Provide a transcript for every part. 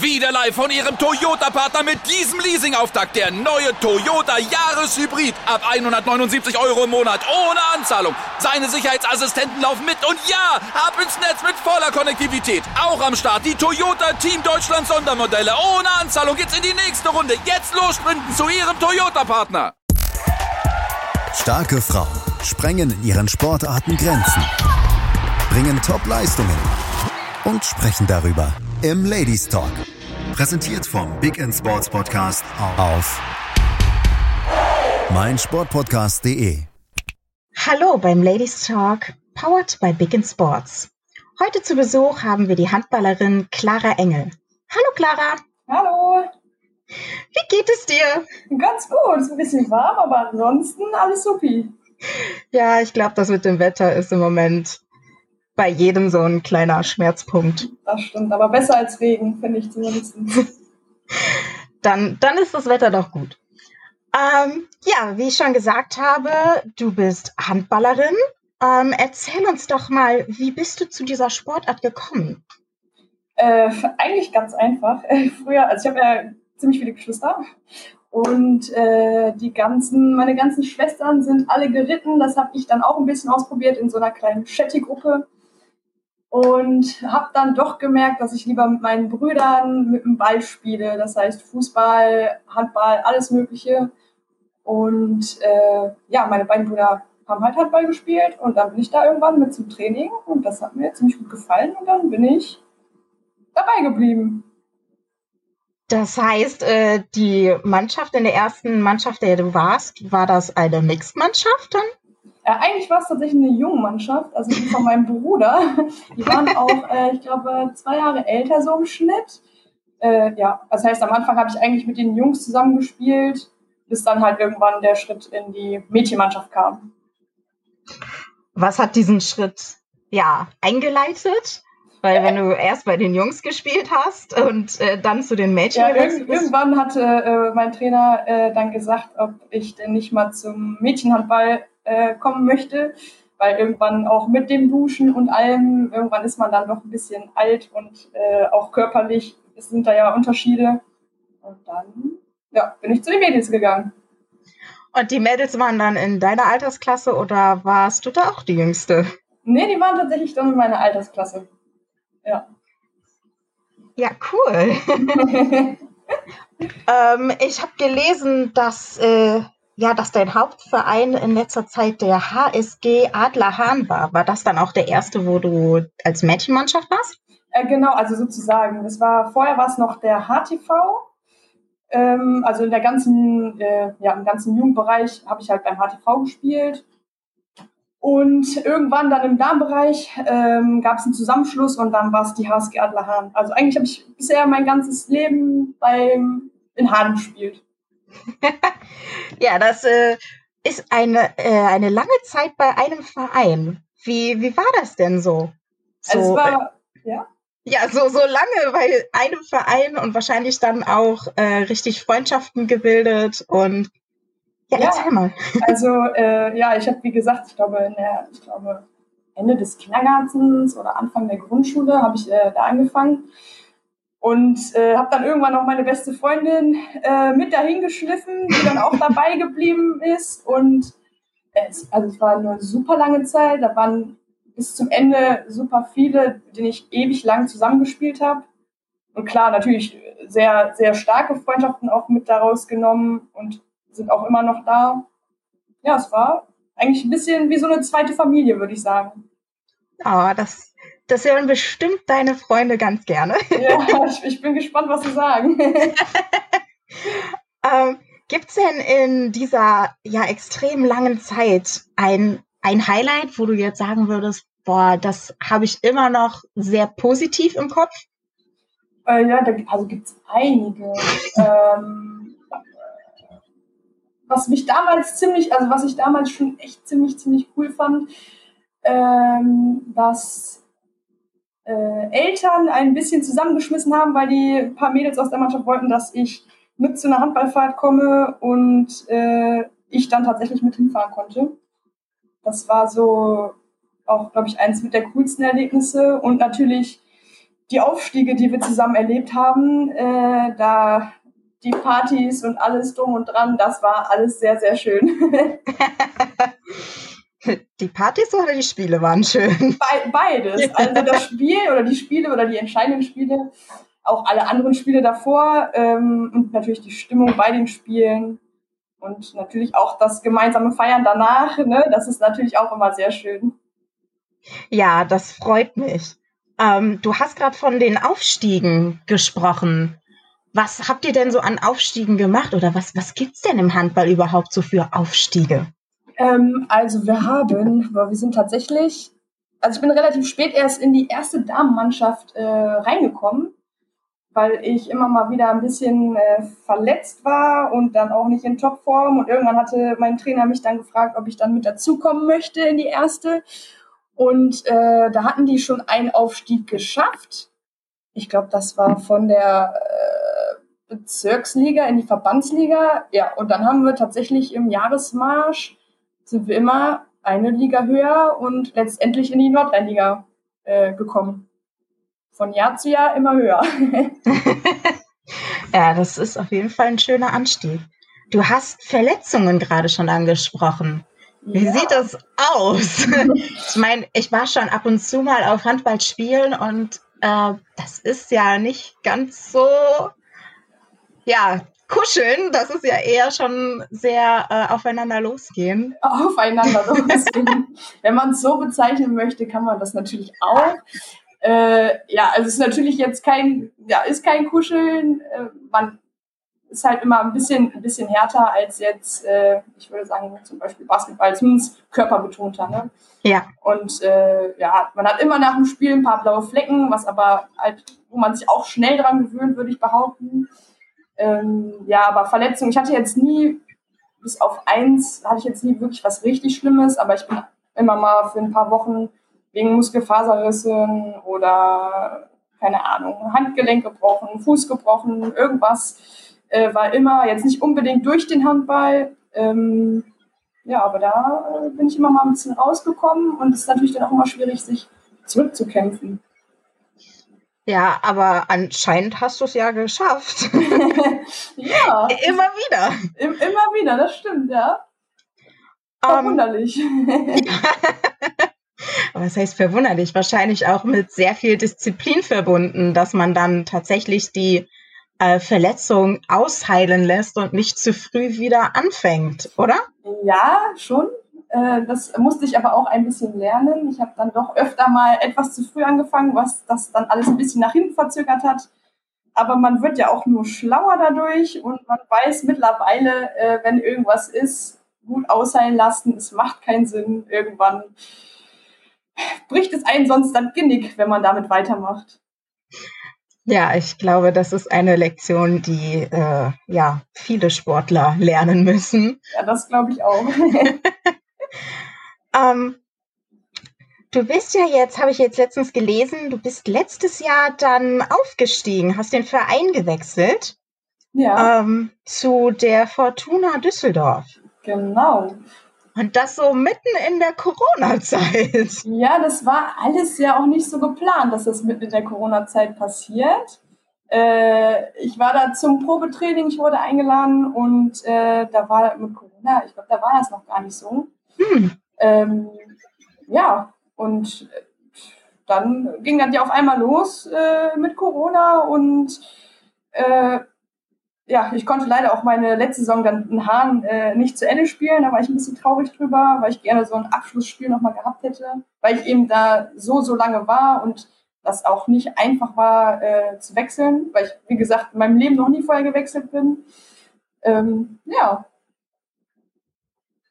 Wieder live von Ihrem Toyota-Partner mit diesem Leasing-Auftakt. Der neue Toyota Jahreshybrid. Ab 179 Euro im Monat. Ohne Anzahlung. Seine Sicherheitsassistenten laufen mit. Und ja, ab ins Netz mit voller Konnektivität. Auch am Start die Toyota Team Deutschland Sondermodelle. Ohne Anzahlung geht's in die nächste Runde. Jetzt los sprinten zu Ihrem Toyota-Partner. Starke Frauen sprengen in ihren Sportarten Grenzen. Bringen Top-Leistungen. Und sprechen darüber im Ladies Talk. Präsentiert vom Big End Sports Podcast auf meinsportpodcast.de. Hallo beim Ladies Talk, powered by Big End Sports. Heute zu Besuch haben wir die Handballerin Clara Engel. Hallo Clara. Hallo. Wie geht es dir? Ganz gut, ist ein bisschen warm, aber ansonsten alles supi. Ja, ich glaube, das mit dem Wetter ist im Moment bei jedem so ein kleiner Schmerzpunkt. Das stimmt, aber besser als Regen, finde ich zumindest. dann, dann ist das Wetter doch gut. Ähm, ja, wie ich schon gesagt habe, du bist Handballerin. Ähm, erzähl uns doch mal, wie bist du zu dieser Sportart gekommen? Äh, eigentlich ganz einfach. Früher, also ich habe ja ziemlich viele Geschwister und äh, die ganzen, meine ganzen Schwestern sind alle geritten. Das habe ich dann auch ein bisschen ausprobiert in so einer kleinen Shetty-Gruppe und habe dann doch gemerkt, dass ich lieber mit meinen Brüdern mit dem Ball spiele. Das heißt Fußball, Handball, alles Mögliche. Und äh, ja, meine beiden Brüder haben halt Handball gespielt und dann bin ich da irgendwann mit zum Training und das hat mir ziemlich gut gefallen und dann bin ich dabei geblieben. Das heißt, äh, die Mannschaft in der ersten Mannschaft, der du warst, war das eine Mixed-Mannschaft dann? Äh, eigentlich war es tatsächlich eine junge Mannschaft, also die von meinem Bruder. Die waren auch, äh, ich glaube, zwei Jahre älter so im Schnitt. Äh, ja, das heißt, am Anfang habe ich eigentlich mit den Jungs zusammengespielt, bis dann halt irgendwann der Schritt in die Mädchenmannschaft kam. Was hat diesen Schritt ja eingeleitet? Weil wenn du erst bei den Jungs gespielt hast und äh, dann zu den Mädchen ja, irg irgendwann hatte äh, mein Trainer äh, dann gesagt, ob ich denn nicht mal zum Mädchenhandball äh, kommen möchte, weil irgendwann auch mit dem Duschen und allem, irgendwann ist man dann doch ein bisschen alt und äh, auch körperlich es sind da ja Unterschiede. Und dann ja, bin ich zu den Mädels gegangen. Und die Mädels waren dann in deiner Altersklasse oder warst du da auch die Jüngste? Nee, die waren tatsächlich dann in meiner Altersklasse. Ja. Ja, cool. ähm, ich habe gelesen, dass äh, ja, dass dein Hauptverein in letzter Zeit der HSG Adler Hahn war. War das dann auch der erste, wo du als Mädchenmannschaft warst? Äh, genau, also sozusagen. Das war vorher war es noch der HTV. Ähm, also in der ganzen, äh, ja, im ganzen Jugendbereich habe ich halt beim HTV gespielt. Und irgendwann dann im Damenbereich ähm, gab es einen Zusammenschluss und dann war es die HSG Adler Hahn. Also eigentlich habe ich bisher mein ganzes Leben beim in Hahn gespielt. ja, das äh, ist eine, äh, eine lange Zeit bei einem Verein. Wie, wie war das denn so? so es war, äh, ja. Ja, so, so lange bei einem Verein und wahrscheinlich dann auch äh, richtig Freundschaften gebildet und ja, ja erzähl mal. Also äh, ja, ich habe wie gesagt, ich glaube, in der, ich glaube Ende des Kindergartens oder Anfang der Grundschule habe ich äh, da angefangen und äh, habe dann irgendwann auch meine beste Freundin äh, mit dahin geschliffen, die dann auch dabei geblieben ist. Und es, also es war eine super lange Zeit. Da waren bis zum Ende super viele, mit denen ich ewig lang zusammengespielt habe. Und klar, natürlich sehr, sehr starke Freundschaften auch mit daraus genommen und sind auch immer noch da. Ja, es war eigentlich ein bisschen wie so eine zweite Familie, würde ich sagen. Ah, oh, das das hören bestimmt deine Freunde ganz gerne. Ja, ich, ich bin gespannt, was sie sagen. ähm, Gibt es denn in dieser ja extrem langen Zeit ein, ein Highlight, wo du jetzt sagen würdest, boah, das habe ich immer noch sehr positiv im Kopf? Äh, ja, da, also gibt es einige. ähm, was mich damals ziemlich, also was ich damals schon echt ziemlich, ziemlich cool fand, ähm, dass äh, Eltern ein bisschen zusammengeschmissen haben, weil die paar Mädels aus der Mannschaft wollten, dass ich mit zu einer Handballfahrt komme und äh, ich dann tatsächlich mit hinfahren konnte. Das war so auch, glaube ich, eins mit der coolsten Erlebnisse und natürlich die Aufstiege, die wir zusammen erlebt haben, äh, da die Partys und alles drum und dran, das war alles sehr, sehr schön. Die Partys oder die Spiele waren schön? Be beides. Also das Spiel oder die Spiele oder die entscheidenden Spiele, auch alle anderen Spiele davor ähm, und natürlich die Stimmung bei den Spielen und natürlich auch das gemeinsame Feiern danach. Ne? Das ist natürlich auch immer sehr schön. Ja, das freut mich. Ähm, du hast gerade von den Aufstiegen gesprochen. Was habt ihr denn so an Aufstiegen gemacht oder was, was es denn im Handball überhaupt so für Aufstiege? Ähm, also wir haben, wir sind tatsächlich, also ich bin relativ spät erst in die erste Damenmannschaft äh, reingekommen, weil ich immer mal wieder ein bisschen äh, verletzt war und dann auch nicht in Topform. Und irgendwann hatte mein Trainer mich dann gefragt, ob ich dann mit dazukommen möchte in die erste. Und äh, da hatten die schon einen Aufstieg geschafft. Ich glaube, das war von der äh, Bezirksliga in die Verbandsliga. Ja, und dann haben wir tatsächlich im Jahresmarsch sind wir immer eine Liga höher und letztendlich in die Nordrhein-Liga äh, gekommen. Von Jahr zu Jahr immer höher. ja, das ist auf jeden Fall ein schöner Anstieg. Du hast Verletzungen gerade schon angesprochen. Wie ja. sieht das aus? ich meine, ich war schon ab und zu mal auf Handballspielen und äh, das ist ja nicht ganz so, ja, kuscheln. Das ist ja eher schon sehr äh, aufeinander losgehen. Aufeinander losgehen. Wenn man es so bezeichnen möchte, kann man das natürlich auch. Äh, ja, also es ist natürlich jetzt kein, ja, ist kein Kuscheln. Äh, man ist halt immer ein bisschen, ein bisschen härter als jetzt, äh, ich würde sagen, zum Beispiel Basketball, zumindest körperbetonter. Ne? Ja. Und äh, ja, man hat immer nach dem Spiel ein paar blaue Flecken, was aber halt, wo man sich auch schnell dran gewöhnt, würde ich behaupten. Ähm, ja, aber Verletzungen, ich hatte jetzt nie, bis auf eins, hatte ich jetzt nie wirklich was richtig Schlimmes, aber ich bin immer mal für ein paar Wochen wegen Muskelfaserrissen oder keine Ahnung, Handgelenk gebrochen, Fuß gebrochen, irgendwas äh, war immer jetzt nicht unbedingt durch den Handball. Ähm, ja, aber da bin ich immer mal ein bisschen rausgekommen und es ist natürlich dann auch immer schwierig, sich zurückzukämpfen. Ja, aber anscheinend hast du es ja geschafft. ja. Immer wieder. Im, immer wieder, das stimmt, ja. Ähm, Verwunderlich. Um, aber was heißt verwunderlich? Wahrscheinlich auch mit sehr viel Disziplin verbunden, dass man dann tatsächlich die äh, Verletzung ausheilen lässt und nicht zu früh wieder anfängt, oder? Ja, schon. Äh, das musste ich aber auch ein bisschen lernen. Ich habe dann doch öfter mal etwas zu früh angefangen, was das dann alles ein bisschen nach hinten verzögert hat. Aber man wird ja auch nur schlauer dadurch und man weiß mittlerweile, äh, wenn irgendwas ist, gut ausheilen lassen. Es macht keinen Sinn. Irgendwann bricht es einen sonst das Genick, wenn man damit weitermacht. Ja, ich glaube, das ist eine Lektion, die äh, ja viele Sportler lernen müssen. Ja, das glaube ich auch. Ähm, du bist ja jetzt, habe ich jetzt letztens gelesen, du bist letztes Jahr dann aufgestiegen, hast den Verein gewechselt. Ja. Ähm, zu der Fortuna Düsseldorf. Genau. Und das so mitten in der Corona-Zeit. Ja, das war alles ja auch nicht so geplant, dass das mitten in der Corona-Zeit passiert. Äh, ich war da zum Probetraining, ich wurde eingeladen und äh, da war mit Corona, ich glaube, da war das noch gar nicht so. Hm. Ähm, ja, und dann ging das ja auf einmal los äh, mit Corona und äh, ja, ich konnte leider auch meine letzte Saison dann in Hahn äh, nicht zu Ende spielen. Da war ich ein bisschen traurig drüber, weil ich gerne so ein Abschlussspiel nochmal gehabt hätte, weil ich eben da so, so lange war und das auch nicht einfach war äh, zu wechseln, weil ich, wie gesagt, in meinem Leben noch nie vorher gewechselt bin. Ähm, ja,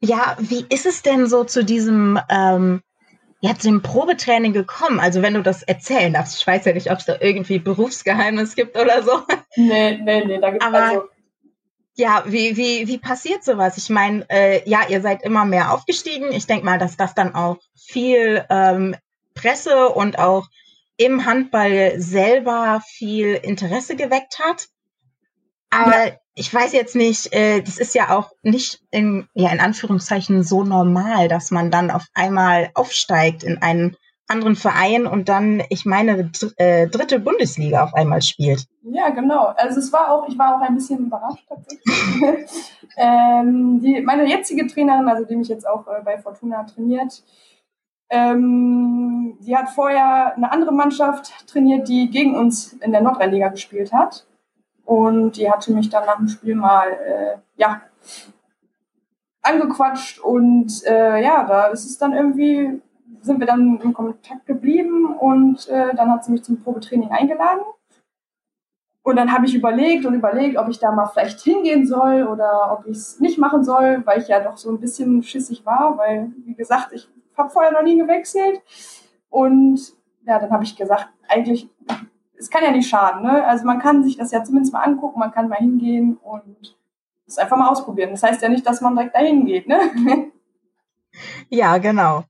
ja, wie ist es denn so zu diesem, ähm, ja, zu dem Probetraining gekommen? Also wenn du das erzählen darfst. Ich weiß ja nicht, ob es da irgendwie Berufsgeheimnis gibt oder so. Nee, nee, nee, da gibt es also... Ja, wie, wie, wie passiert sowas? Ich meine, äh, ja, ihr seid immer mehr aufgestiegen. Ich denke mal, dass das dann auch viel ähm, Presse und auch im Handball selber viel Interesse geweckt hat. Aber ja ich weiß jetzt nicht, äh, das ist ja auch nicht in, ja, in Anführungszeichen so normal, dass man dann auf einmal aufsteigt in einen anderen Verein und dann, ich meine, äh, dritte Bundesliga auf einmal spielt. Ja, genau. Also es war auch, ich war auch ein bisschen überrascht tatsächlich. ähm, die, meine jetzige Trainerin, also die mich jetzt auch äh, bei Fortuna trainiert, ähm, die hat vorher eine andere Mannschaft trainiert, die gegen uns in der Nordrhein-Liga gespielt hat. Und die hatte mich dann nach dem Spiel mal, äh, ja, angequatscht und äh, ja, da ist es dann irgendwie sind wir dann in Kontakt geblieben und äh, dann hat sie mich zum Probetraining eingeladen. Und dann habe ich überlegt und überlegt, ob ich da mal vielleicht hingehen soll oder ob ich es nicht machen soll, weil ich ja doch so ein bisschen schissig war, weil, wie gesagt, ich habe vorher noch nie gewechselt. Und ja, dann habe ich gesagt, eigentlich, es kann ja nicht schaden. Ne? Also man kann sich das ja zumindest mal angucken, man kann mal hingehen und es einfach mal ausprobieren. Das heißt ja nicht, dass man direkt dahin geht. Ne? Ja, genau.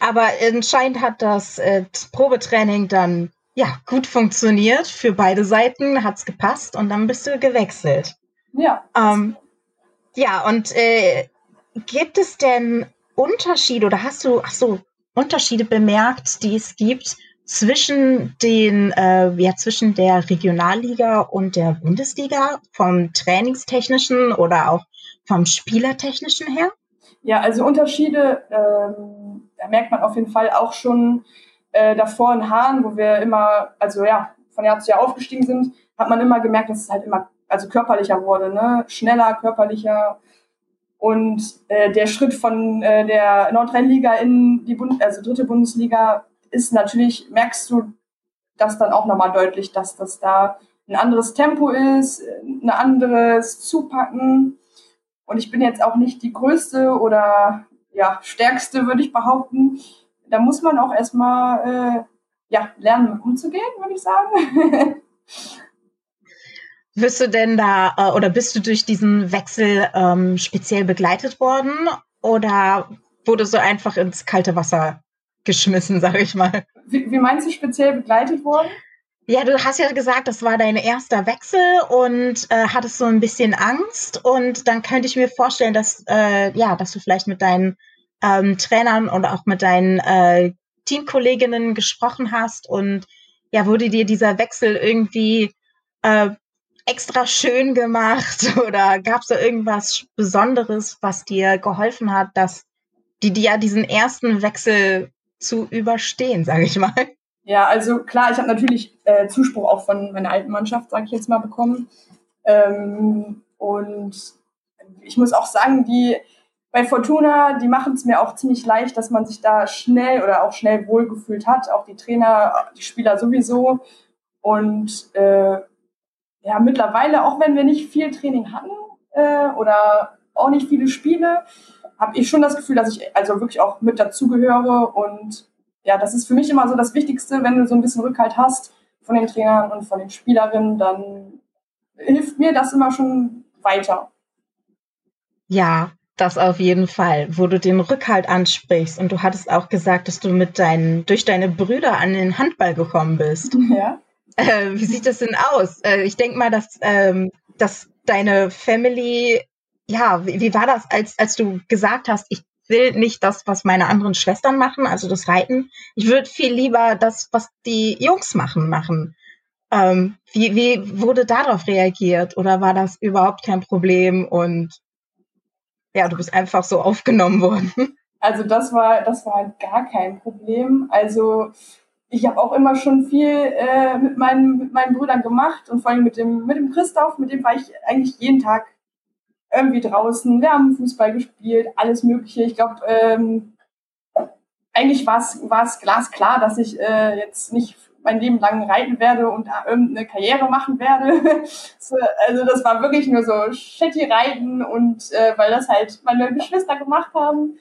Aber anscheinend hat das äh, Probetraining dann ja gut funktioniert für beide Seiten, hat's gepasst und dann bist du gewechselt. Ja. Ähm, ja, und äh, gibt es denn Unterschiede oder hast du, ach so, Unterschiede bemerkt, die es gibt zwischen den, äh, ja, zwischen der Regionalliga und der Bundesliga vom trainingstechnischen oder auch vom spielertechnischen her? Ja, also Unterschiede ähm, da merkt man auf jeden Fall auch schon äh, davor in Hahn, wo wir immer, also ja, von Jahr zu Jahr aufgestiegen sind, hat man immer gemerkt, dass es halt immer, also körperlicher wurde, ne? Schneller, körperlicher. Und äh, der Schritt von äh, der Nordrhein-Liga in die Bund also dritte Bundesliga ist natürlich, merkst du das dann auch nochmal deutlich, dass das da ein anderes Tempo ist, ein anderes Zupacken. Und ich bin jetzt auch nicht die größte oder ja, stärkste, würde ich behaupten. Da muss man auch erstmal äh, ja, lernen, umzugehen, würde ich sagen. Wirst du denn da äh, oder bist du durch diesen Wechsel ähm, speziell begleitet worden oder wurde so einfach ins kalte Wasser geschmissen, sage ich mal? Wie, wie meinst du speziell begleitet worden? Ja, du hast ja gesagt, das war dein erster Wechsel und äh, hattest so ein bisschen Angst. Und dann könnte ich mir vorstellen, dass, äh, ja, dass du vielleicht mit deinen ähm, Trainern und auch mit deinen äh, Teamkolleginnen gesprochen hast. Und ja, wurde dir dieser Wechsel irgendwie äh, extra schön gemacht oder gab es da irgendwas Besonderes, was dir geholfen hat, dass die dir ja diesen ersten Wechsel zu überstehen, sage ich mal? Ja, also klar, ich habe natürlich äh, Zuspruch auch von meiner alten Mannschaft, sage ich jetzt mal, bekommen. Ähm, und ich muss auch sagen, die bei Fortuna, die machen es mir auch ziemlich leicht, dass man sich da schnell oder auch schnell wohlgefühlt hat. Auch die Trainer, die Spieler sowieso. Und äh, ja, mittlerweile, auch wenn wir nicht viel Training hatten äh, oder auch nicht viele Spiele, habe ich schon das Gefühl, dass ich also wirklich auch mit dazugehöre und ja, das ist für mich immer so das Wichtigste, wenn du so ein bisschen Rückhalt hast von den Trainern und von den Spielerinnen, dann hilft mir das immer schon weiter. Ja, das auf jeden Fall, wo du den Rückhalt ansprichst. Und du hattest auch gesagt, dass du mit deinen, durch deine Brüder an den Handball gekommen bist. Ja. Äh, wie sieht das denn aus? Äh, ich denke mal, dass, ähm, dass deine Family, ja, wie, wie war das, als, als du gesagt hast, ich will nicht das, was meine anderen Schwestern machen, also das Reiten. Ich würde viel lieber das, was die Jungs machen, machen. Ähm, wie, wie wurde darauf reagiert? Oder war das überhaupt kein Problem und ja, du bist einfach so aufgenommen worden? Also das war, das war gar kein Problem. Also ich habe auch immer schon viel äh, mit, meinen, mit meinen Brüdern gemacht und vor allem mit dem, mit dem Christoph, mit dem war ich eigentlich jeden Tag irgendwie draußen. Wir haben Fußball gespielt, alles Mögliche. Ich glaube, ähm, eigentlich war es glasklar, dass ich äh, jetzt nicht mein Leben lang reiten werde und irgendeine Karriere machen werde. so, also das war wirklich nur so shitty reiten und äh, weil das halt meine Geschwister gemacht haben.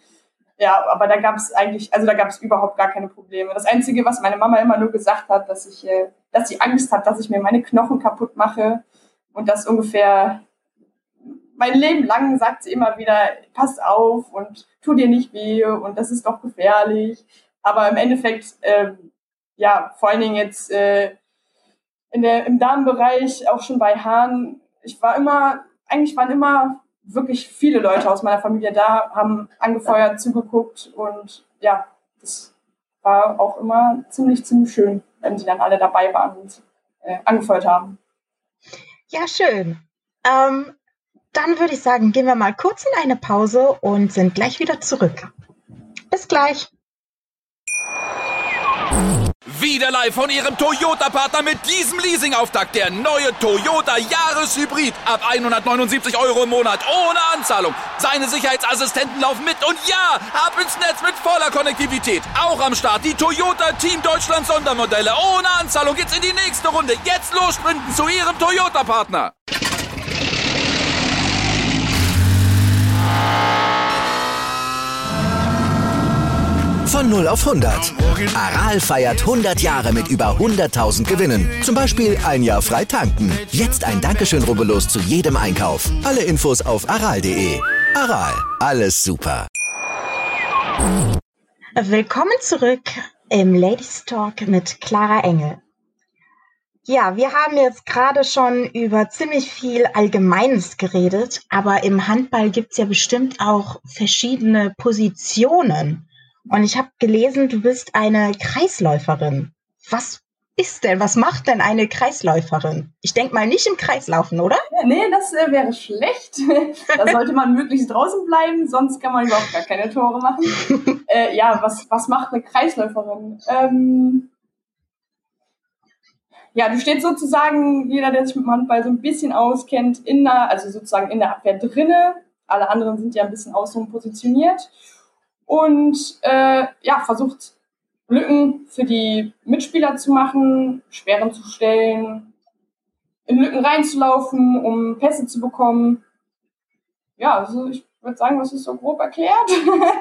Ja, aber da gab es eigentlich, also da gab es überhaupt gar keine Probleme. Das Einzige, was meine Mama immer nur gesagt hat, dass ich, äh, dass sie Angst hat, dass ich mir meine Knochen kaputt mache und das ungefähr mein Leben lang sagt sie immer wieder, pass auf und tu dir nicht weh und das ist doch gefährlich. Aber im Endeffekt, äh, ja, vor allen Dingen jetzt äh, in der, im Damenbereich, auch schon bei Hahn, ich war immer, eigentlich waren immer wirklich viele Leute aus meiner Familie da, haben angefeuert, zugeguckt und ja, das war auch immer ziemlich, ziemlich schön, wenn sie dann alle dabei waren und äh, angefeuert haben. Ja, schön. Ähm, dann würde ich sagen, gehen wir mal kurz in eine Pause und sind gleich wieder zurück. Bis gleich. Wieder live von Ihrem Toyota-Partner mit diesem Leasing-Auftakt. Der neue Toyota Jahreshybrid. Ab 179 Euro im Monat. Ohne Anzahlung. Seine Sicherheitsassistenten laufen mit. Und ja, ab ins Netz mit voller Konnektivität. Auch am Start die Toyota Team Deutschland Sondermodelle. Ohne Anzahlung geht's in die nächste Runde. Jetzt los zu Ihrem Toyota-Partner. Von 0 auf 100. Aral feiert 100 Jahre mit über 100.000 Gewinnen. Zum Beispiel ein Jahr frei tanken. Jetzt ein Dankeschön, rubbellos zu jedem Einkauf. Alle Infos auf aral.de. Aral, alles super. Willkommen zurück im Ladies Talk mit Clara Engel. Ja, wir haben jetzt gerade schon über ziemlich viel Allgemeines geredet, aber im Handball gibt es ja bestimmt auch verschiedene Positionen. Und ich habe gelesen, du bist eine Kreisläuferin. Was ist denn, was macht denn eine Kreisläuferin? Ich denke mal nicht im Kreis laufen, oder? Ja, nee, das äh, wäre schlecht. da sollte man möglichst draußen bleiben, sonst kann man überhaupt gar keine Tore machen. äh, ja, was, was macht eine Kreisläuferin? Ähm, ja, du stehst sozusagen, jeder, der sich mit dem Handball so ein bisschen auskennt, in der, also sozusagen in der Abwehr drinne. Alle anderen sind ja ein bisschen außen positioniert und äh, ja, versucht Lücken für die Mitspieler zu machen, Sperren zu stellen, in Lücken reinzulaufen, um Pässe zu bekommen. Ja, also ich würde sagen, das ist so grob erklärt.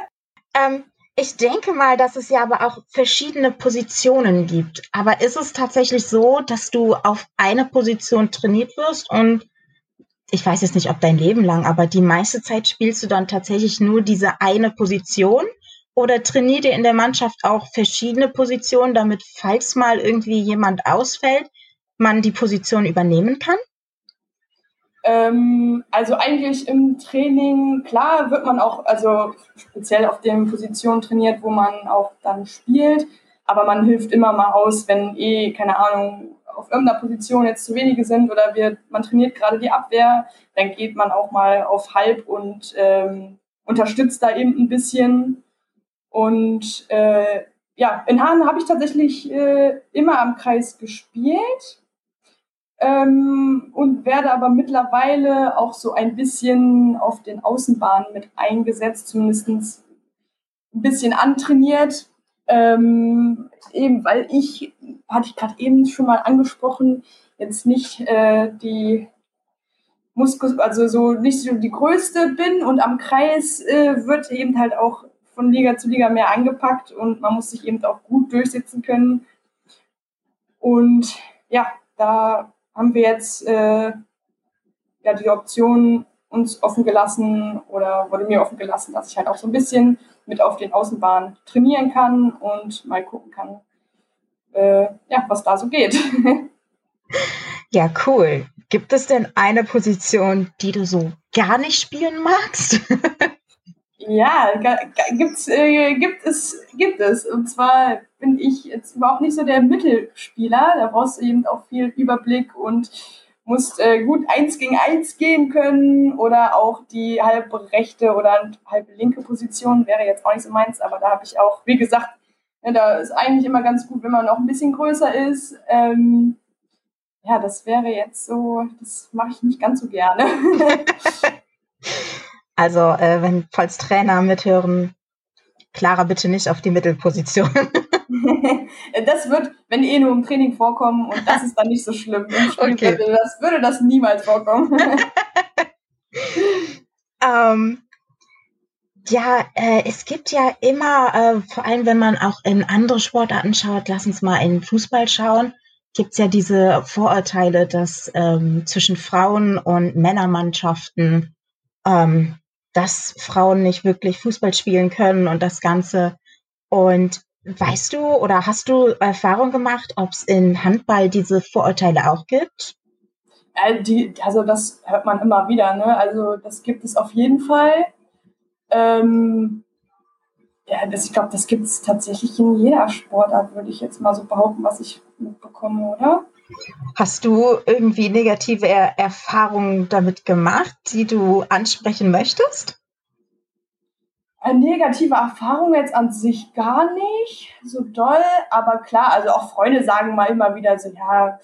ähm, ich denke mal, dass es ja aber auch verschiedene Positionen gibt. Aber ist es tatsächlich so, dass du auf eine Position trainiert wirst und ich weiß jetzt nicht, ob dein Leben lang, aber die meiste Zeit spielst du dann tatsächlich nur diese eine Position oder trainiert ihr in der Mannschaft auch verschiedene Positionen, damit falls mal irgendwie jemand ausfällt, man die Position übernehmen kann? Ähm, also eigentlich im Training, klar wird man auch, also speziell auf den Positionen trainiert, wo man auch dann spielt, aber man hilft immer mal aus, wenn eh, keine Ahnung, auf irgendeiner Position jetzt zu wenige sind oder wir, man trainiert gerade die Abwehr, dann geht man auch mal auf Halb und ähm, unterstützt da eben ein bisschen. Und äh, ja, in Hahn habe ich tatsächlich äh, immer am Kreis gespielt ähm, und werde aber mittlerweile auch so ein bisschen auf den Außenbahnen mit eingesetzt, zumindest ein bisschen antrainiert. Ähm, eben weil ich, hatte ich gerade eben schon mal angesprochen, jetzt nicht äh, die Muskus, also so nicht so die größte bin und am Kreis äh, wird eben halt auch von Liga zu Liga mehr angepackt und man muss sich eben auch gut durchsetzen können. Und ja, da haben wir jetzt äh, ja die Option uns offen gelassen oder wurde mir offen gelassen, dass ich halt auch so ein bisschen mit auf den Außenbahnen trainieren kann und mal gucken kann, äh, ja, was da so geht. Ja, cool. Gibt es denn eine Position, die du so gar nicht spielen magst? ja, gibt's, äh, gibt es, gibt es. Und zwar bin ich jetzt überhaupt nicht so der Mittelspieler. Da brauchst du eben auch viel Überblick und musst äh, gut eins gegen eins gehen können oder auch die halbe rechte oder halbe linke Position wäre jetzt auch nicht so meins, aber da habe ich auch, wie gesagt, ja, da ist eigentlich immer ganz gut, wenn man auch ein bisschen größer ist. Ähm, ja, das wäre jetzt so, das mache ich nicht ganz so gerne. also, äh, wenn falls Trainer mithören, Clara bitte nicht auf die Mittelposition. das wird, wenn eh nur im Training vorkommen und das ist dann nicht so schlimm. Okay. würde, das, würde das niemals vorkommen. ähm, ja, äh, es gibt ja immer, äh, vor allem wenn man auch in andere Sportarten schaut, lass uns mal in Fußball schauen, gibt es ja diese Vorurteile, dass ähm, zwischen Frauen und Männermannschaften, ähm, dass Frauen nicht wirklich Fußball spielen können und das Ganze. Und Weißt du oder hast du Erfahrung gemacht, ob es in Handball diese Vorurteile auch gibt? Äh, die, also das hört man immer wieder, ne? Also das gibt es auf jeden Fall. Ähm, Ja, das, ich glaube, das gibt es tatsächlich in jeder Sportart, würde ich jetzt mal so behaupten, was ich mitbekomme, oder? Hast du irgendwie negative er Erfahrungen damit gemacht, die du ansprechen möchtest? Eine negative Erfahrung jetzt an sich gar nicht so doll, aber klar, also auch Freunde sagen mal immer wieder so, ja,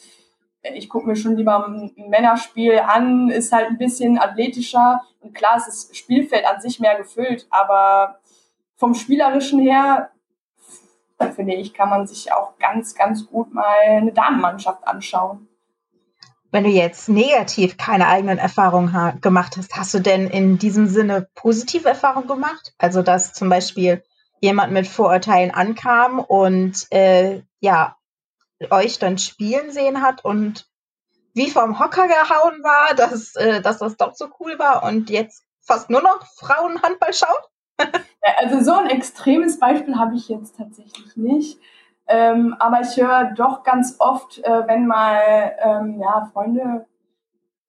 ich gucke mir schon lieber ein Männerspiel an, ist halt ein bisschen athletischer und klar, ist das Spielfeld an sich mehr gefüllt, aber vom Spielerischen her, finde ich, kann man sich auch ganz, ganz gut mal eine Damenmannschaft anschauen. Wenn du jetzt negativ keine eigenen Erfahrungen ha gemacht hast, hast du denn in diesem Sinne positive Erfahrungen gemacht? Also, dass zum Beispiel jemand mit Vorurteilen ankam und äh, ja, euch dann spielen sehen hat und wie vom Hocker gehauen war, dass, äh, dass das doch so cool war und jetzt fast nur noch Frauenhandball schaut? also so ein extremes Beispiel habe ich jetzt tatsächlich nicht. Ähm, aber ich höre doch ganz oft, äh, wenn mal ähm, ja, Freunde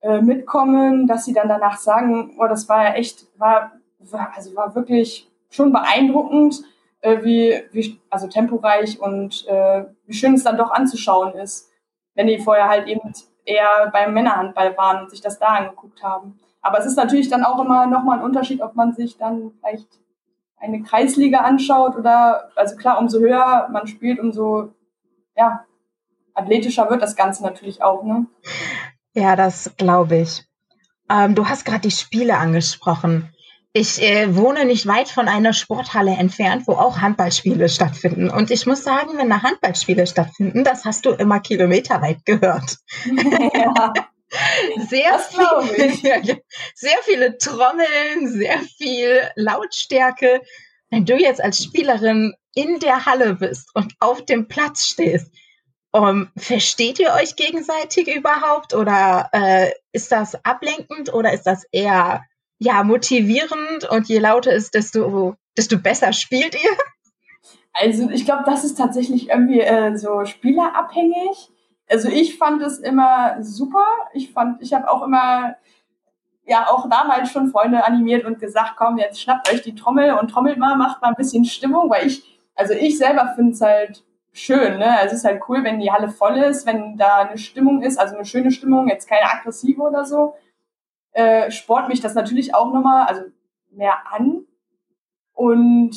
äh, mitkommen, dass sie dann danach sagen, oh, das war ja echt, war, war also war wirklich schon beeindruckend, äh, wie, wie, also temporeich und äh, wie schön es dann doch anzuschauen ist, wenn die vorher halt eben eher beim Männerhandball waren und sich das da angeguckt haben. Aber es ist natürlich dann auch immer nochmal ein Unterschied, ob man sich dann vielleicht eine Kreisliga anschaut oder, also klar, umso höher man spielt, umso, ja, athletischer wird das Ganze natürlich auch, ne? Ja, das glaube ich. Ähm, du hast gerade die Spiele angesprochen. Ich äh, wohne nicht weit von einer Sporthalle entfernt, wo auch Handballspiele stattfinden. Und ich muss sagen, wenn da Handballspiele stattfinden, das hast du immer kilometerweit gehört. Ja. Sehr, viel, sehr viele Trommeln, sehr viel Lautstärke. Wenn du jetzt als Spielerin in der Halle bist und auf dem Platz stehst, um, versteht ihr euch gegenseitig überhaupt oder äh, ist das ablenkend oder ist das eher ja motivierend und je lauter ist, desto, desto besser spielt ihr? Also ich glaube, das ist tatsächlich irgendwie äh, so spielerabhängig also ich fand es immer super. Ich fand, ich habe auch immer ja auch damals schon Freunde animiert und gesagt, komm, jetzt schnappt euch die Trommel und trommelt mal, macht mal ein bisschen Stimmung, weil ich, also ich selber finde es halt schön, ne? Also es ist halt cool, wenn die Halle voll ist, wenn da eine Stimmung ist, also eine schöne Stimmung, jetzt keine aggressive oder so. Äh, sport mich das natürlich auch nochmal, also mehr an. Und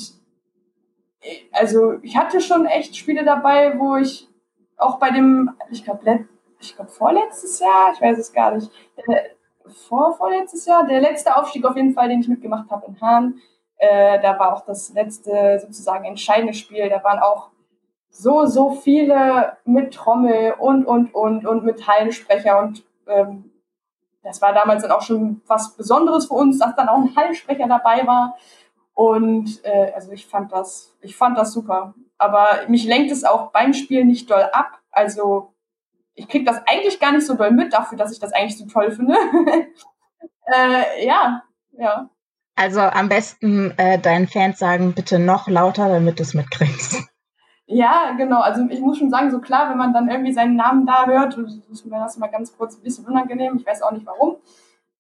äh, also ich hatte schon echt Spiele dabei, wo ich auch bei dem, ich glaube, ich glaube vorletztes Jahr, ich weiß es gar nicht, äh, vor vorletztes Jahr, der letzte Aufstieg auf jeden Fall, den ich mitgemacht habe in Hahn, äh, da war auch das letzte sozusagen entscheidende Spiel. Da waren auch so, so viele mit Trommel und, und, und, und mit Hallensprecher und ähm, das war damals dann auch schon was Besonderes für uns, dass dann auch ein Hallensprecher dabei war. Und äh, also ich fand das, ich fand das super. Aber mich lenkt es auch beim Spiel nicht doll ab. Also ich kriege das eigentlich gar nicht so doll mit dafür, dass ich das eigentlich so toll finde. äh, ja, ja. Also am besten äh, deinen Fans sagen, bitte noch lauter, damit du es mitkriegst. Ja, genau. Also ich muss schon sagen, so klar, wenn man dann irgendwie seinen Namen da hört, ist mir das mal ganz kurz ein bisschen unangenehm. Ich weiß auch nicht warum.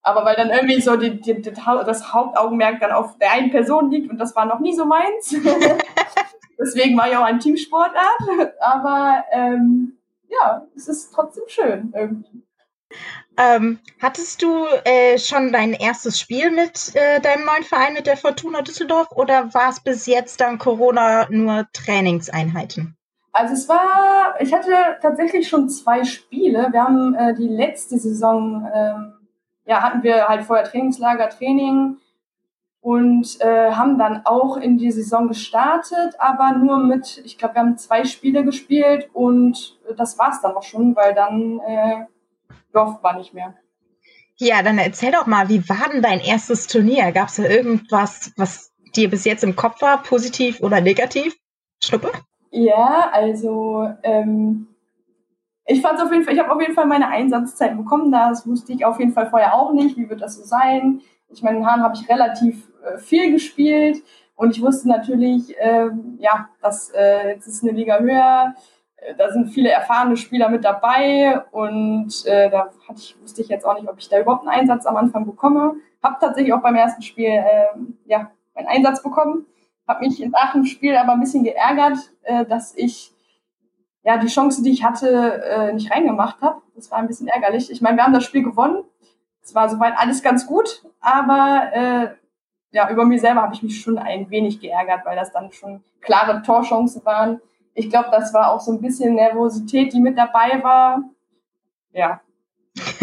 Aber weil dann irgendwie so die, die, die, das Hauptaugenmerk dann auf der einen Person liegt und das war noch nie so meins. Deswegen war ja auch ein Teamsportart. Aber ähm, ja, es ist trotzdem schön irgendwie. Ähm, hattest du äh, schon dein erstes Spiel mit äh, deinem neuen Verein, mit der Fortuna Düsseldorf, oder war es bis jetzt dann Corona nur Trainingseinheiten? Also es war, ich hatte tatsächlich schon zwei Spiele. Wir haben äh, die letzte Saison, ähm, ja, hatten wir halt vorher Trainingslager, Training und äh, haben dann auch in die Saison gestartet, aber nur mit, ich glaube, wir haben zwei Spiele gespielt und das war's dann auch schon, weil dann äh, Dorf war nicht mehr. Ja, dann erzähl doch mal, wie war denn dein erstes Turnier? Gab es da irgendwas, was dir bis jetzt im Kopf war, positiv oder negativ? Schnuppe? Ja, also ähm, ich fand auf jeden Fall, ich habe auf jeden Fall meine Einsatzzeit bekommen. Das wusste ich auf jeden Fall vorher auch nicht. Wie wird das so sein? Ich meine, in Hahn habe ich relativ äh, viel gespielt und ich wusste natürlich, äh, ja, dass äh, jetzt ist eine Liga höher, äh, da sind viele erfahrene Spieler mit dabei und äh, da hatte ich, wusste ich jetzt auch nicht, ob ich da überhaupt einen Einsatz am Anfang bekomme. Habe tatsächlich auch beim ersten Spiel äh, ja, einen Einsatz bekommen. habe mich nach dem Spiel aber ein bisschen geärgert, äh, dass ich ja die Chance, die ich hatte, äh, nicht reingemacht habe. Das war ein bisschen ärgerlich. Ich meine, wir haben das Spiel gewonnen. Es war soweit alles ganz gut, aber äh, ja, über mir selber habe ich mich schon ein wenig geärgert, weil das dann schon klare Torchancen waren. Ich glaube, das war auch so ein bisschen Nervosität, die mit dabei war. Ja.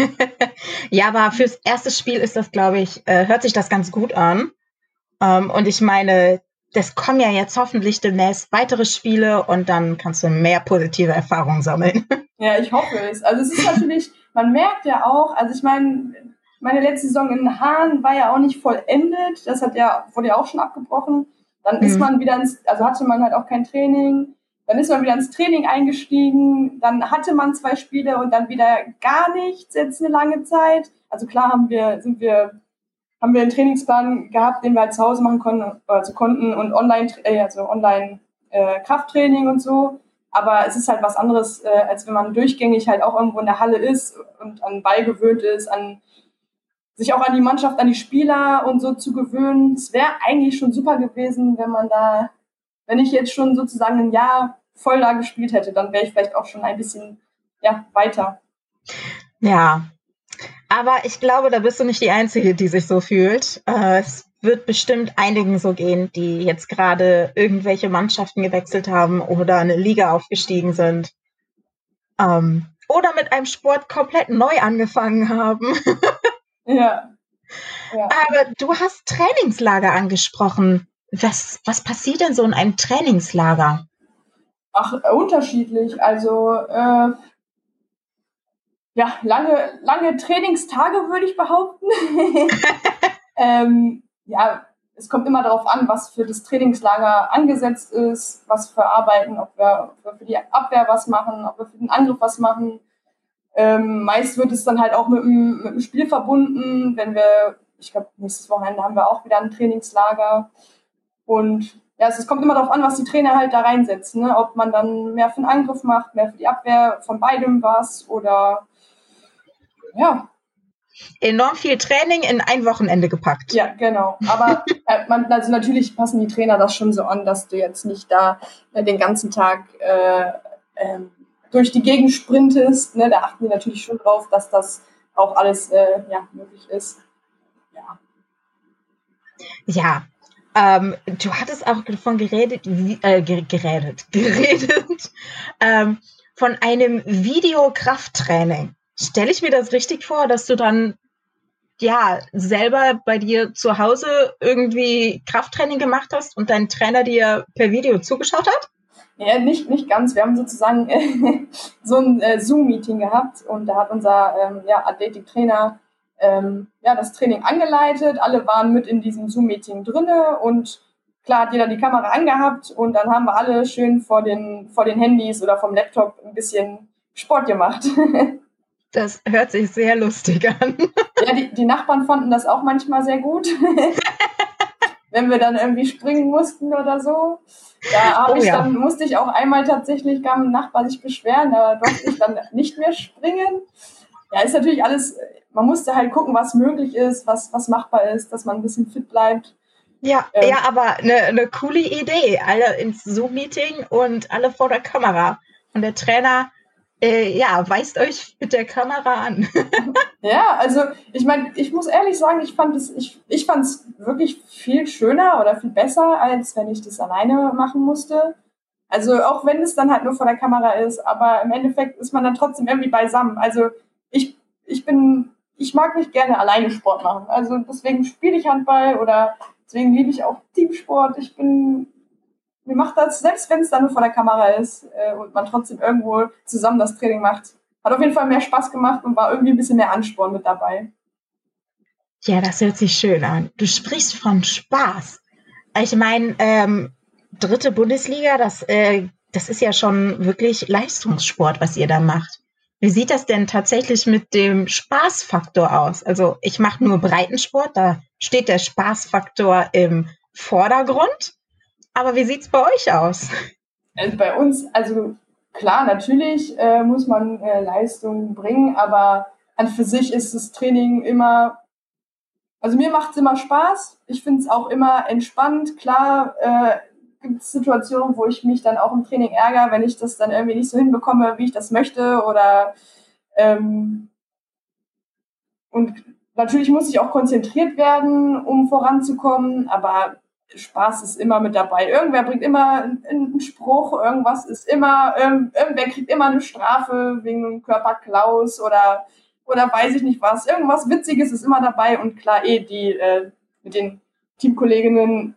ja, aber fürs erste Spiel ist das, glaube ich, äh, hört sich das ganz gut an. Ähm, und ich meine, das kommen ja jetzt hoffentlich demnächst weitere Spiele und dann kannst du mehr positive Erfahrungen sammeln. Ja, ich hoffe es. Also es ist natürlich, man merkt ja auch, also ich meine, meine letzte Saison in Hahn war ja auch nicht vollendet. Das hat ja, wurde ja auch schon abgebrochen. Dann ist mhm. man wieder ins, also hatte man halt auch kein Training. Dann ist man wieder ins Training eingestiegen. Dann hatte man zwei Spiele und dann wieder gar nichts jetzt eine lange Zeit. Also klar haben wir, sind wir haben wir einen Trainingsplan gehabt, den wir halt zu Hause machen konnten, also konnten und online, äh, also online äh, Krafttraining und so. Aber es ist halt was anderes, äh, als wenn man durchgängig halt auch irgendwo in der Halle ist und an Ball gewöhnt ist, an sich auch an die Mannschaft, an die Spieler und so zu gewöhnen. Es wäre eigentlich schon super gewesen, wenn man da, wenn ich jetzt schon sozusagen ein Jahr voll da gespielt hätte, dann wäre ich vielleicht auch schon ein bisschen ja, weiter. Ja, aber ich glaube, da bist du nicht die Einzige, die sich so fühlt. Äh, es wird bestimmt einigen so gehen, die jetzt gerade irgendwelche Mannschaften gewechselt haben oder eine Liga aufgestiegen sind. Ähm, oder mit einem Sport komplett neu angefangen haben. ja. ja. Aber du hast Trainingslager angesprochen. Was, was passiert denn so in einem Trainingslager? Ach, unterschiedlich. Also äh, ja, lange, lange Trainingstage, würde ich behaupten. ähm, ja, es kommt immer darauf an, was für das Trainingslager angesetzt ist, was für Arbeiten, ob wir, ob wir für die Abwehr was machen, ob wir für den Angriff was machen. Ähm, meist wird es dann halt auch mit dem, mit dem Spiel verbunden, wenn wir, ich glaube, nächstes Wochenende haben wir auch wieder ein Trainingslager. Und ja, es, es kommt immer darauf an, was die Trainer halt da reinsetzen. Ne? Ob man dann mehr für den Angriff macht, mehr für die Abwehr, von beidem was oder ja. Enorm viel Training in ein Wochenende gepackt. Ja, genau. Aber äh, man, also natürlich passen die Trainer das schon so an, dass du jetzt nicht da äh, den ganzen Tag äh, ähm, durch die Gegend sprintest. Ne? Da achten die natürlich schon drauf, dass das auch alles äh, ja, möglich ist. Ja. Ja, ähm, du hattest auch davon geredet, äh, geredet, geredet, ähm, von einem Videokrafttraining. Stelle ich mir das richtig vor, dass du dann ja selber bei dir zu Hause irgendwie Krafttraining gemacht hast und dein Trainer dir per Video zugeschaut hat? Ja, nicht, nicht ganz. Wir haben sozusagen äh, so ein äh, Zoom-Meeting gehabt und da hat unser ähm, ja, Athletiktrainer ähm, ja, das Training angeleitet. Alle waren mit in diesem Zoom-Meeting drinne und klar hat jeder die Kamera angehabt und dann haben wir alle schön vor den, vor den Handys oder vom Laptop ein bisschen Sport gemacht. Das hört sich sehr lustig an. Ja, die, die Nachbarn fanden das auch manchmal sehr gut. Wenn wir dann irgendwie springen mussten oder so. Da oh, ja. dann, musste ich auch einmal tatsächlich, kam ein Nachbar sich beschweren, da durfte ich dann nicht mehr springen. Ja, ist natürlich alles, man musste halt gucken, was möglich ist, was, was machbar ist, dass man ein bisschen fit bleibt. Ja, ähm, ja, aber eine, eine coole Idee. Alle ins Zoom-Meeting und alle vor der Kamera. Und der Trainer äh, ja, weist euch mit der Kamera an. ja, also ich meine, ich muss ehrlich sagen, ich fand es, ich, ich fand es wirklich viel schöner oder viel besser, als wenn ich das alleine machen musste. Also auch wenn es dann halt nur vor der Kamera ist, aber im Endeffekt ist man dann trotzdem irgendwie beisammen. Also ich, ich bin, ich mag nicht gerne alleine Sport machen. Also deswegen spiele ich Handball oder deswegen liebe ich auch Teamsport. Ich bin mir macht das, selbst wenn es dann nur vor der Kamera ist äh, und man trotzdem irgendwo zusammen das Training macht, hat auf jeden Fall mehr Spaß gemacht und war irgendwie ein bisschen mehr Ansporn mit dabei. Ja, das hört sich schön an. Du sprichst von Spaß. Ich meine, ähm, dritte Bundesliga, das, äh, das ist ja schon wirklich Leistungssport, was ihr da macht. Wie sieht das denn tatsächlich mit dem Spaßfaktor aus? Also ich mache nur Breitensport, da steht der Spaßfaktor im Vordergrund. Aber wie sieht es bei euch aus? Also bei uns, also klar, natürlich äh, muss man äh, Leistung bringen, aber an für sich ist das Training immer, also mir macht es immer Spaß. Ich finde es auch immer entspannt. Klar äh, gibt es Situationen, wo ich mich dann auch im Training ärgere, wenn ich das dann irgendwie nicht so hinbekomme, wie ich das möchte. Oder ähm, und natürlich muss ich auch konzentriert werden, um voranzukommen, aber Spaß ist immer mit dabei. Irgendwer bringt immer einen Spruch, irgendwas ist immer, irgendwer kriegt immer eine Strafe wegen einem Körperklaus oder oder weiß ich nicht was. Irgendwas Witziges ist immer dabei und klar, eh, die äh, mit den Teamkolleginnen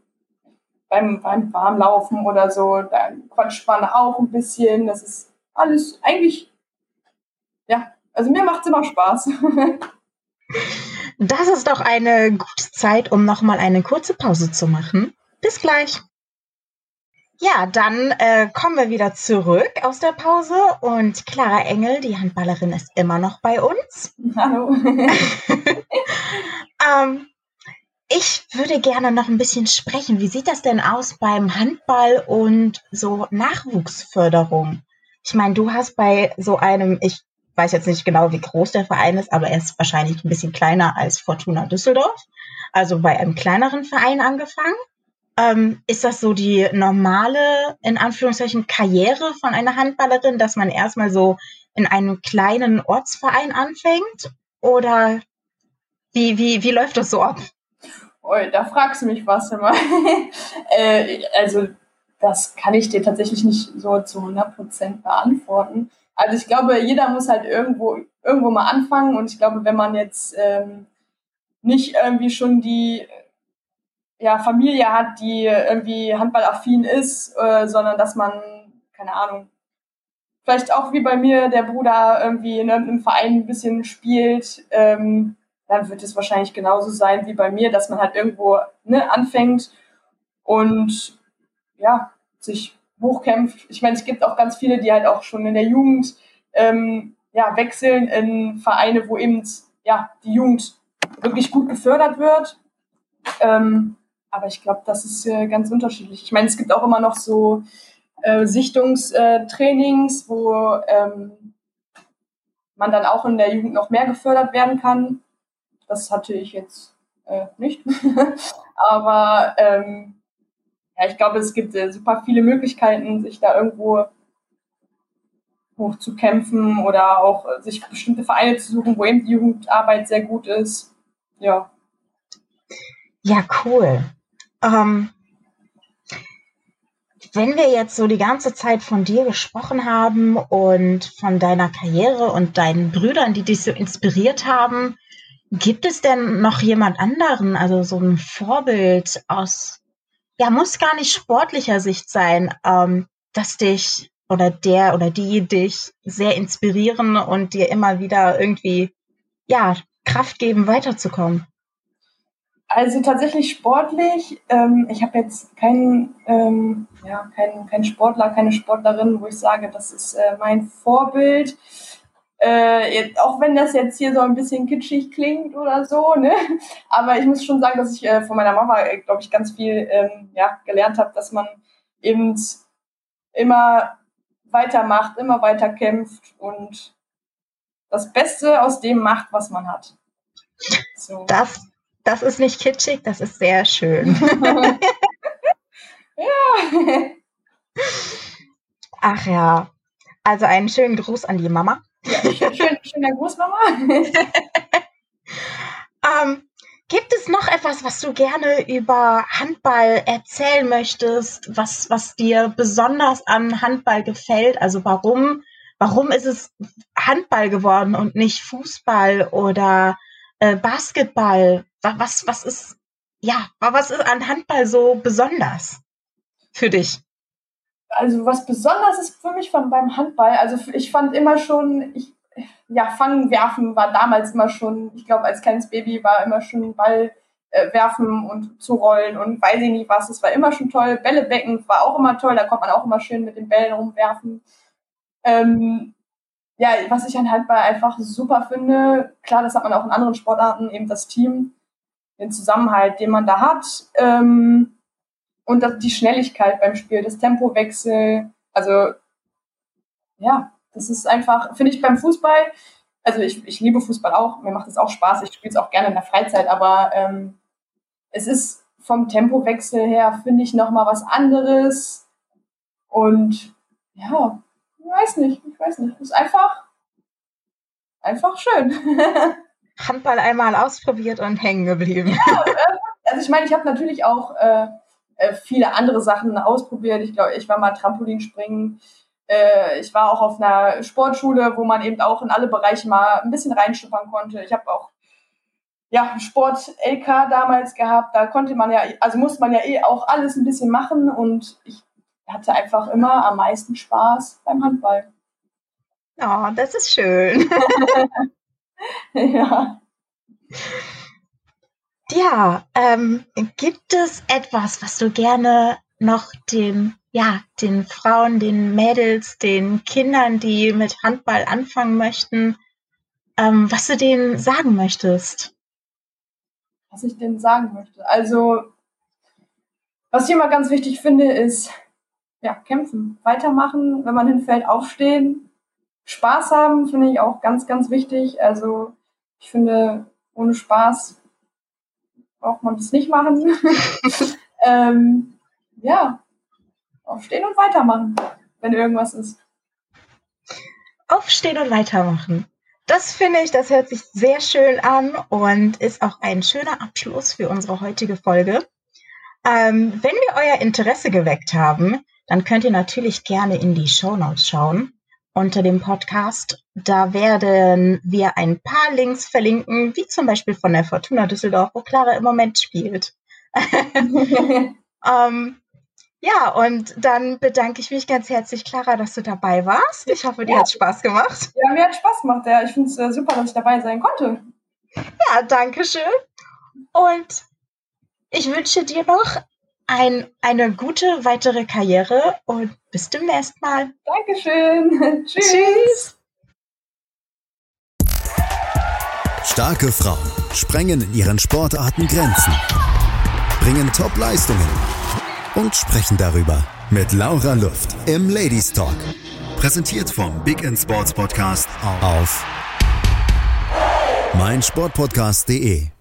beim, beim Warmlaufen oder so, da quatscht man auch ein bisschen. Das ist alles eigentlich, ja, also mir macht es immer Spaß. das ist doch eine gute Zeit, um nochmal eine kurze Pause zu machen. Bis gleich. Ja, dann äh, kommen wir wieder zurück aus der Pause und Clara Engel, die Handballerin, ist immer noch bei uns. Hallo. ähm, ich würde gerne noch ein bisschen sprechen. Wie sieht das denn aus beim Handball und so Nachwuchsförderung? Ich meine, du hast bei so einem, ich weiß jetzt nicht genau, wie groß der Verein ist, aber er ist wahrscheinlich ein bisschen kleiner als Fortuna Düsseldorf. Also bei einem kleineren Verein angefangen. Ähm, ist das so die normale, in Anführungszeichen, Karriere von einer Handballerin, dass man erstmal so in einem kleinen Ortsverein anfängt? Oder wie, wie, wie läuft das so ab? Oh, da fragst du mich was immer. äh, also, das kann ich dir tatsächlich nicht so zu 100% beantworten. Also, ich glaube, jeder muss halt irgendwo, irgendwo mal anfangen. Und ich glaube, wenn man jetzt ähm, nicht irgendwie schon die ja, Familie hat, die irgendwie handballaffin ist, äh, sondern dass man, keine Ahnung, vielleicht auch wie bei mir der Bruder irgendwie in einem Verein ein bisschen spielt, ähm, dann wird es wahrscheinlich genauso sein wie bei mir, dass man halt irgendwo ne, anfängt und ja, sich hochkämpft. Ich meine, es gibt auch ganz viele, die halt auch schon in der Jugend ähm, ja, wechseln in Vereine, wo eben ja, die Jugend wirklich gut gefördert wird. Ähm, aber ich glaube, das ist äh, ganz unterschiedlich. Ich meine, es gibt auch immer noch so äh, Sichtungstrainings, wo ähm, man dann auch in der Jugend noch mehr gefördert werden kann. Das hatte ich jetzt äh, nicht. Aber ähm, ja, ich glaube, es gibt äh, super viele Möglichkeiten, sich da irgendwo hochzukämpfen oder auch äh, sich bestimmte Vereine zu suchen, wo eben die Jugendarbeit sehr gut ist. Ja. Ja, cool. Ähm, wenn wir jetzt so die ganze Zeit von dir gesprochen haben und von deiner Karriere und deinen Brüdern, die dich so inspiriert haben, gibt es denn noch jemand anderen, also so ein Vorbild aus, ja, muss gar nicht sportlicher Sicht sein, ähm, dass dich oder der oder die dich sehr inspirieren und dir immer wieder irgendwie, ja, Kraft geben, weiterzukommen? Also tatsächlich sportlich. Ähm, ich habe jetzt keinen, ähm, ja, keinen, keinen Sportler, keine Sportlerin, wo ich sage, das ist äh, mein Vorbild. Äh, jetzt, auch wenn das jetzt hier so ein bisschen kitschig klingt oder so, ne? Aber ich muss schon sagen, dass ich äh, von meiner Mama, äh, glaube ich, ganz viel ähm, ja, gelernt habe, dass man eben immer weitermacht, immer weiter kämpft und das Beste aus dem macht, was man hat. So. Das das ist nicht kitschig, das ist sehr schön. ja. Ach ja. Also einen schönen Gruß an die Mama. Ja, schön, schöner Gruß, Mama. ähm, gibt es noch etwas, was du gerne über Handball erzählen möchtest, was, was dir besonders an Handball gefällt? Also warum, warum ist es Handball geworden und nicht Fußball oder äh, Basketball? Was, was ist, ja, was ist an Handball so besonders für dich? Also was besonders ist für mich von, beim Handball, also ich fand immer schon, ich, ja, Fangen, Werfen war damals immer schon, ich glaube, als kleines Baby war immer schon Ball äh, werfen und zu rollen und weiß ich nicht was, es war immer schon toll. Bälle becken war auch immer toll, da konnte man auch immer schön mit den Bällen rumwerfen. Ähm, ja, was ich an Handball einfach super finde, klar, das hat man auch in anderen Sportarten, eben das Team, den Zusammenhalt, den man da hat ähm, und das, die Schnelligkeit beim Spiel, das Tempowechsel. Also ja, das ist einfach, finde ich beim Fußball, also ich, ich liebe Fußball auch, mir macht es auch Spaß, ich spiele es auch gerne in der Freizeit, aber ähm, es ist vom Tempowechsel her, finde ich, nochmal was anderes. Und ja, ich weiß nicht, ich weiß nicht. Es ist einfach, einfach schön. Handball einmal ausprobiert und hängen geblieben. Ja, äh, also ich meine, ich habe natürlich auch äh, äh, viele andere Sachen ausprobiert. Ich glaube, ich war mal Trampolinspringen. Äh, ich war auch auf einer Sportschule, wo man eben auch in alle Bereiche mal ein bisschen reinschnuppern konnte. Ich habe auch ja, Sport-LK damals gehabt. Da konnte man ja, also musste man ja eh auch alles ein bisschen machen und ich hatte einfach immer am meisten Spaß beim Handball. Oh, das ist schön. ja. Ja, ähm, gibt es etwas, was du gerne noch den, ja, den Frauen, den Mädels, den Kindern, die mit Handball anfangen möchten, ähm, was du denen sagen möchtest? Was ich denen sagen möchte. Also, was ich immer ganz wichtig finde, ist, ja, kämpfen, weitermachen, wenn man hinfällt, aufstehen, Spaß haben, finde ich auch ganz, ganz wichtig. Also, ich finde, ohne Spaß braucht man das nicht machen. ähm, ja, aufstehen und weitermachen, wenn irgendwas ist. Aufstehen und weitermachen. Das finde ich, das hört sich sehr schön an und ist auch ein schöner Abschluss für unsere heutige Folge. Ähm, wenn wir euer Interesse geweckt haben, dann könnt ihr natürlich gerne in die Show Notes schauen unter dem Podcast. Da werden wir ein paar Links verlinken, wie zum Beispiel von der Fortuna Düsseldorf, wo Clara im Moment spielt. ähm, ja, und dann bedanke ich mich ganz herzlich, Clara, dass du dabei warst. Ich hoffe, dir ja. hat Spaß gemacht. Ja, mir hat Spaß gemacht. Ja, ich finde es äh, super, dass ich dabei sein konnte. Ja, danke schön. Und ich wünsche dir noch ein, eine gute weitere Karriere und bis demnächst mal. Dankeschön. Tschüss. Tschüss. Starke Frauen sprengen in ihren Sportarten Grenzen, bringen Top-Leistungen und sprechen darüber mit Laura Luft im Ladies Talk. Präsentiert vom Big End Sports Podcast auf meinsportpodcast.de.